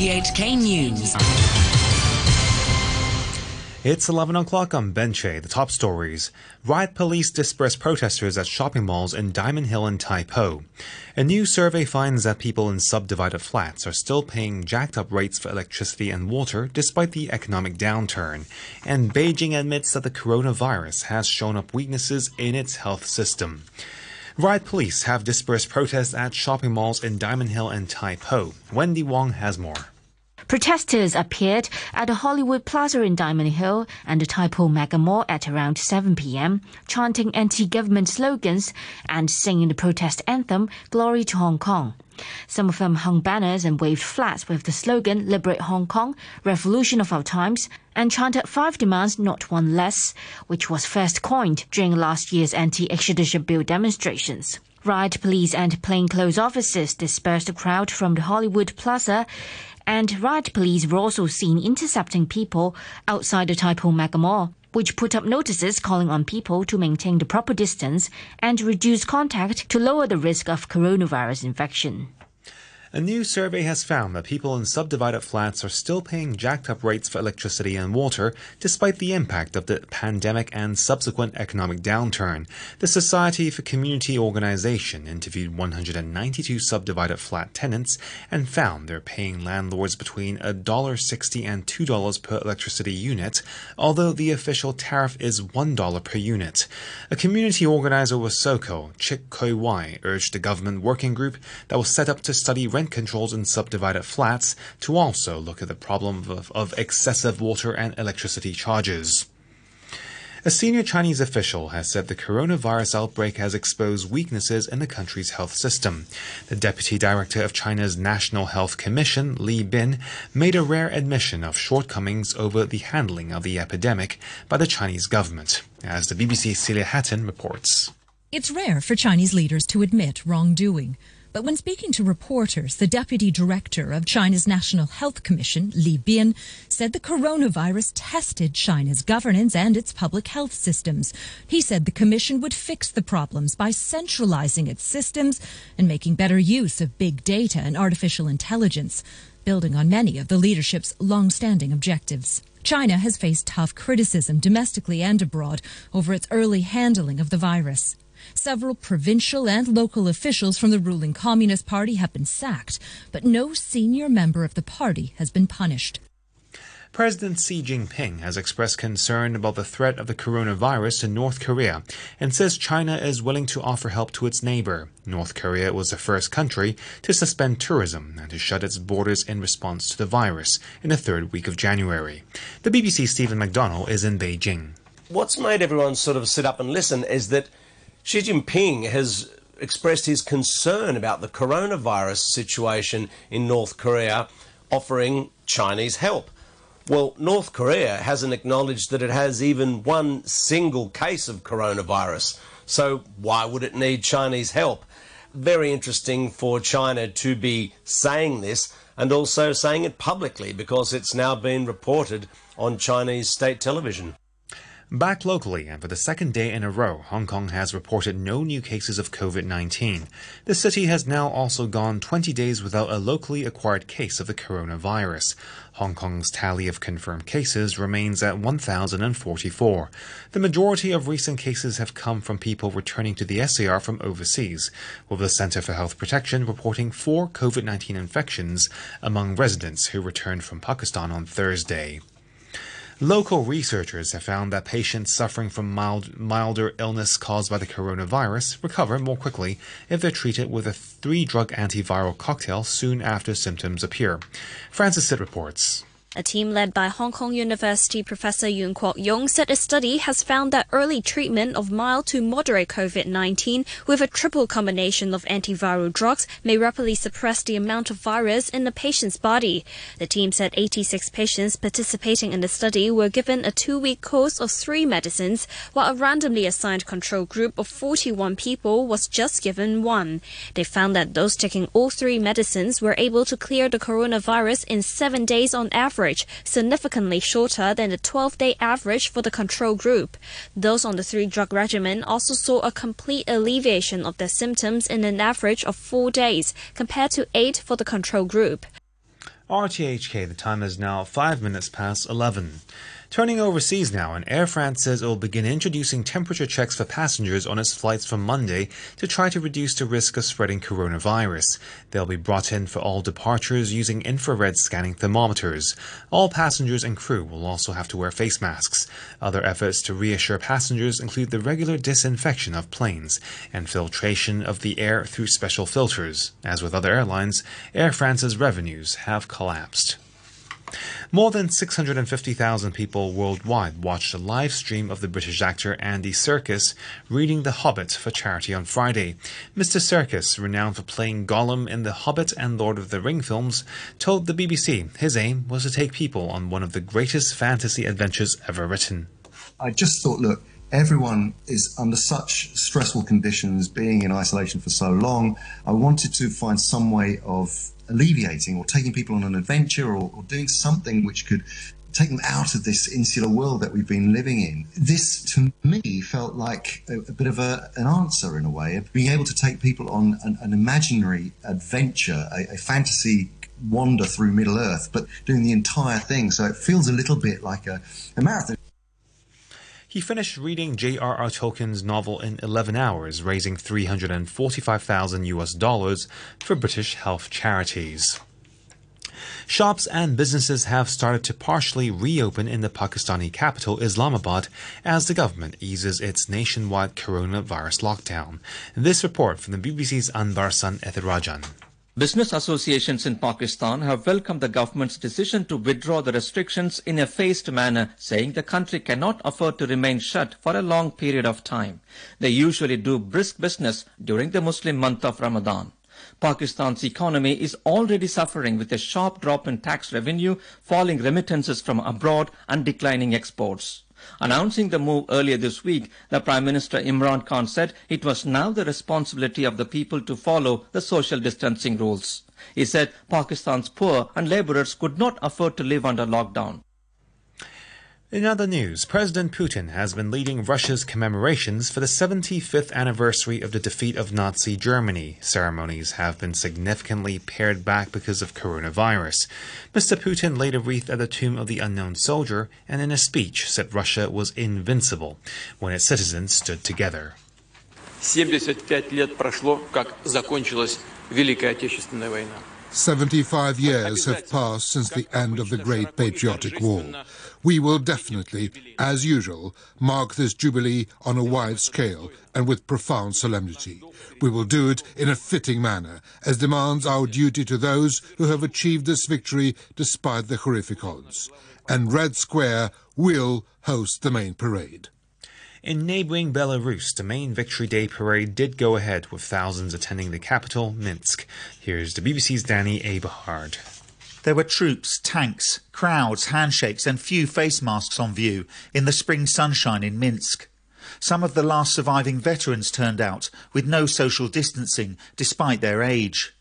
RTHK News. It's 11 o'clock on Benche. The top stories. Riot police disperse protesters at shopping malls in Diamond Hill and Tai Po. A new survey finds that people in subdivided flats are still paying jacked up rates for electricity and water despite the economic downturn. And Beijing admits that the coronavirus has shown up weaknesses in its health system. Riot police have dispersed protests at shopping malls in Diamond Hill and Tai Po. Wendy Wong has more. Protesters appeared at the Hollywood Plaza in Diamond Hill and the Tai Po Mega Mall at around 7 p.m., chanting anti-government slogans and singing the protest anthem, Glory to Hong Kong. Some of them hung banners and waved flags with the slogan Liberate Hong Kong, Revolution of Our Times, and chanted five demands, not one less, which was first coined during last year's anti-extradition bill demonstrations. Riot police and plainclothes officers dispersed the crowd from the Hollywood Plaza and riot police were also seen intercepting people outside the Tai Mega Mall, which put up notices calling on people to maintain the proper distance and reduce contact to lower the risk of coronavirus infection. A new survey has found that people in subdivided flats are still paying jacked up rates for electricity and water despite the impact of the pandemic and subsequent economic downturn. The Society for Community Organization interviewed 192 subdivided flat tenants and found they're paying landlords between $1.60 and $2 per electricity unit, although the official tariff is $1 per unit. A community organizer with SOCO, Chick Koi Wai, urged the government working group that was set up to study rent controls in subdivided flats to also look at the problem of, of excessive water and electricity charges. A senior Chinese official has said the coronavirus outbreak has exposed weaknesses in the country's health system. The deputy director of China's National Health Commission, Li Bin, made a rare admission of shortcomings over the handling of the epidemic by the Chinese government, as the BBC's Celia Hatton reports. It's rare for Chinese leaders to admit wrongdoing. But when speaking to reporters, the deputy director of China's National Health Commission, Li Bin, said the coronavirus tested China's governance and its public health systems. He said the commission would fix the problems by centralizing its systems and making better use of big data and artificial intelligence, building on many of the leadership's long-standing objectives. China has faced tough criticism domestically and abroad over its early handling of the virus. Several provincial and local officials from the ruling Communist Party have been sacked, but no senior member of the party has been punished. President Xi Jinping has expressed concern about the threat of the coronavirus in North Korea and says China is willing to offer help to its neighbor. North Korea was the first country to suspend tourism and to shut its borders in response to the virus in the third week of January. The BBC's Stephen McDonell is in Beijing. What's made everyone sort of sit up and listen is that Xi Jinping has expressed his concern about the coronavirus situation in North Korea, offering Chinese help. Well, North Korea hasn't acknowledged that it has even one single case of coronavirus. So why would it need Chinese help? Very interesting for China to be saying this and also saying it publicly because it's now been reported on Chinese state television. Back locally, and for the second day in a row, Hong Kong has reported no new cases of COVID 19. The city has now also gone 20 days without a locally acquired case of the coronavirus. Hong Kong's tally of confirmed cases remains at 1,044. The majority of recent cases have come from people returning to the SAR from overseas, with the Center for Health Protection reporting four COVID 19 infections among residents who returned from Pakistan on Thursday. Local researchers have found that patients suffering from mild, milder illness caused by the coronavirus recover more quickly if they're treated with a three drug antiviral cocktail soon after symptoms appear. Francis Sid reports. A team led by Hong Kong University Professor Yuen Kwok Yung said a study has found that early treatment of mild to moderate COVID 19 with a triple combination of antiviral drugs may rapidly suppress the amount of virus in the patient's body. The team said 86 patients participating in the study were given a two week course of three medicines, while a randomly assigned control group of 41 people was just given one. They found that those taking all three medicines were able to clear the coronavirus in seven days on average average, significantly shorter than the 12 day average for the control group. Those on the three drug regimen also saw a complete alleviation of their symptoms in an average of four days, compared to eight for the control group. RTHK, the time is now 5 minutes past 11. Turning overseas now, and Air France says it will begin introducing temperature checks for passengers on its flights from Monday to try to reduce the risk of spreading coronavirus. They'll be brought in for all departures using infrared scanning thermometers. All passengers and crew will also have to wear face masks. Other efforts to reassure passengers include the regular disinfection of planes and filtration of the air through special filters. As with other airlines, Air France's revenues have collapsed. More than 650,000 people worldwide watched a live stream of the British actor Andy Serkis reading The Hobbit for charity on Friday. Mr. Serkis, renowned for playing Gollum in The Hobbit and Lord of the Ring films, told the BBC his aim was to take people on one of the greatest fantasy adventures ever written. I just thought, look, everyone is under such stressful conditions, being in isolation for so long. I wanted to find some way of alleviating or taking people on an adventure or, or doing something which could take them out of this insular world that we've been living in. This, to me, felt like a, a bit of a, an answer in a way of being able to take people on an, an imaginary adventure, a, a, fantasy wander through Middle Earth, but doing the entire thing. So it feels a little bit like a, a marathon. He finished reading J.R.R. Tolkien's novel in 11 hours, raising 345,000 US dollars for British health charities. Shops and businesses have started to partially reopen in the Pakistani capital, Islamabad, as the government eases its nationwide coronavirus lockdown. This report from the BBC's Anbarasan Ethirajan. Business associations in Pakistan have welcomed the government's decision to withdraw the restrictions in a phased manner, saying the country cannot afford to remain shut for a long period of time. They usually do brisk business during the Muslim month of Ramadan. Pakistan's economy is already suffering with a sharp drop in tax revenue, falling remittances from abroad and declining exports. Announcing the move earlier this week, the Prime Minister Imran Khan said it was now the responsibility of the people to follow the social distancing rules. He said Pakistan's poor and laborers could not afford to live under lockdown. In other news, President Putin has been leading Russia's commemorations for the 75th anniversary of the defeat of Nazi Germany. Ceremonies have been significantly pared back because of coronavirus. Mr. Putin laid a wreath at the tomb of the unknown soldier and in a speech said Russia was invincible when its citizens stood together. 75 лет прошло, как закончилась Великая Отечественная война. 75 years have passed since the end of the Great Patriotic War. We will definitely, as usual, mark this jubilee on a wide scale and with profound solemnity. We will do it in a fitting manner, as demands our duty to those who have achieved this victory despite the horrific odds. And Red Square will host the main parade. In neighboring Belarus, the main Victory Day parade did go ahead with thousands attending the capital, Minsk. Here's the BBC's Danny Aeberhard. There were troops, tanks, crowds, handshakes, and few face masks on view in the spring sunshine in Minsk. Some of the last surviving veterans turned out with no social distancing despite their age.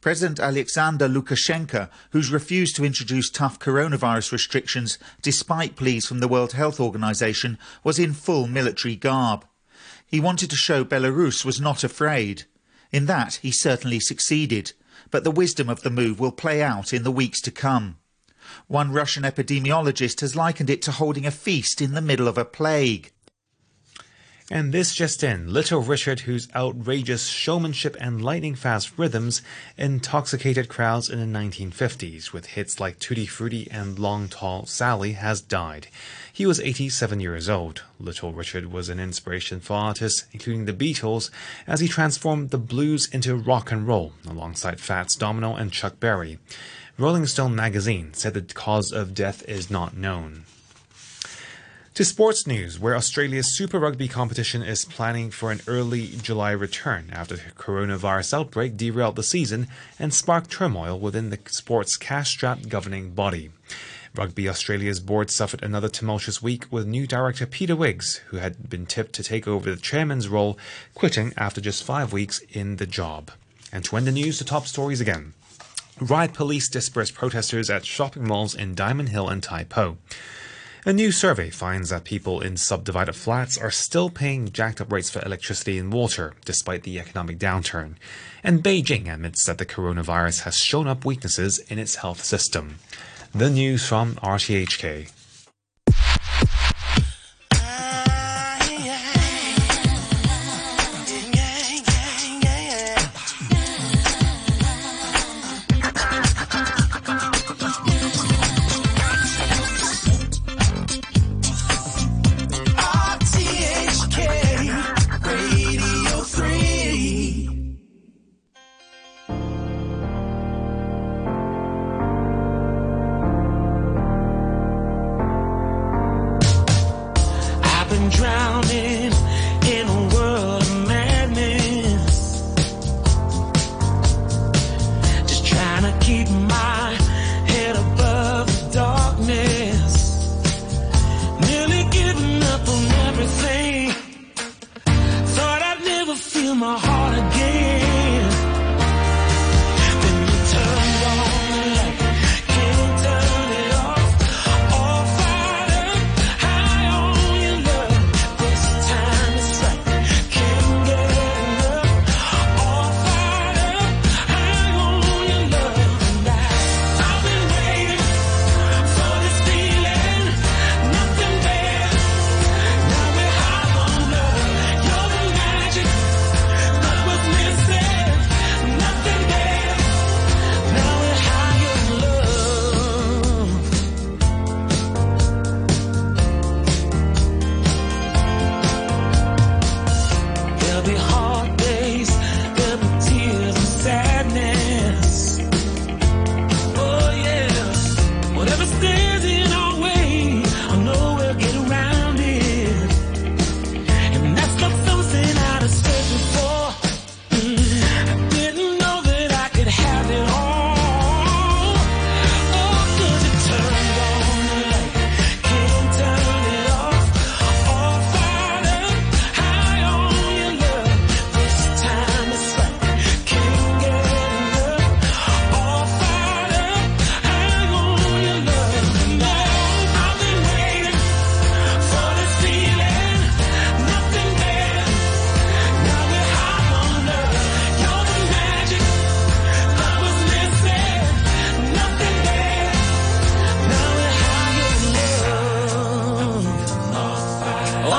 President Alexander Lukashenko, who's refused to introduce tough coronavirus restrictions despite pleas from the World Health Organization, was in full military garb. He wanted to show Belarus was not afraid. In that, he certainly succeeded, but the wisdom of the move will play out in the weeks to come. One Russian epidemiologist has likened it to holding a feast in the middle of a plague. And this just in, Little Richard, whose outrageous showmanship and lightning fast rhythms intoxicated crowds in the 1950s with hits like Tutti Frutti and Long Tall Sally, has died. He was 87 years old. Little Richard was an inspiration for artists, including the Beatles, as he transformed the blues into rock and roll alongside Fats Domino and Chuck Berry. Rolling Stone magazine said the cause of death is not known. To sports news, where Australia's Super Rugby competition is planning for an early July return after the coronavirus outbreak derailed the season and sparked turmoil within the sport's cash-strapped governing body. Rugby Australia's board suffered another tumultuous week with new director Peter Wiggs, who had been tipped to take over the chairman's role, quitting after just five weeks in the job. And to end the news, the top stories again. Riot police dispersed protesters at shopping malls in Diamond Hill and Tai Po. A new survey finds that people in subdivided flats are still paying jacked up rates for electricity and water despite the economic downturn. And Beijing admits that the coronavirus has shown up weaknesses in its health system. The news from RTHK. trying to keep my head above the darkness. Nearly giving up on everything. Thought I'd never feel my heart again.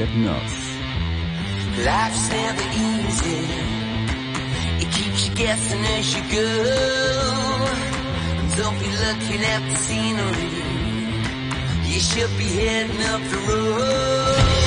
get enough. Life's never easy. It keeps you guessing as you go. Don't be looking at the scenery. You should be heading up the road.